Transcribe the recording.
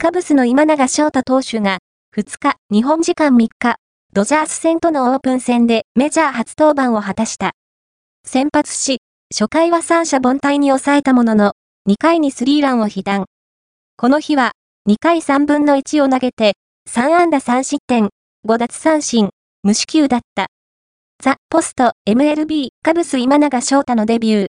カブスの今永翔太投手が、2日、日本時間3日、ドジャース戦とのオープン戦でメジャー初登板を果たした。先発し、初回は三者凡退に抑えたものの、2回にスリーランを被弾。この日は、2回3分の1を投げて、3安打3失点、5奪三振、無四球だった。ザ・ポスト、MLB、カブス今永翔太のデビュー。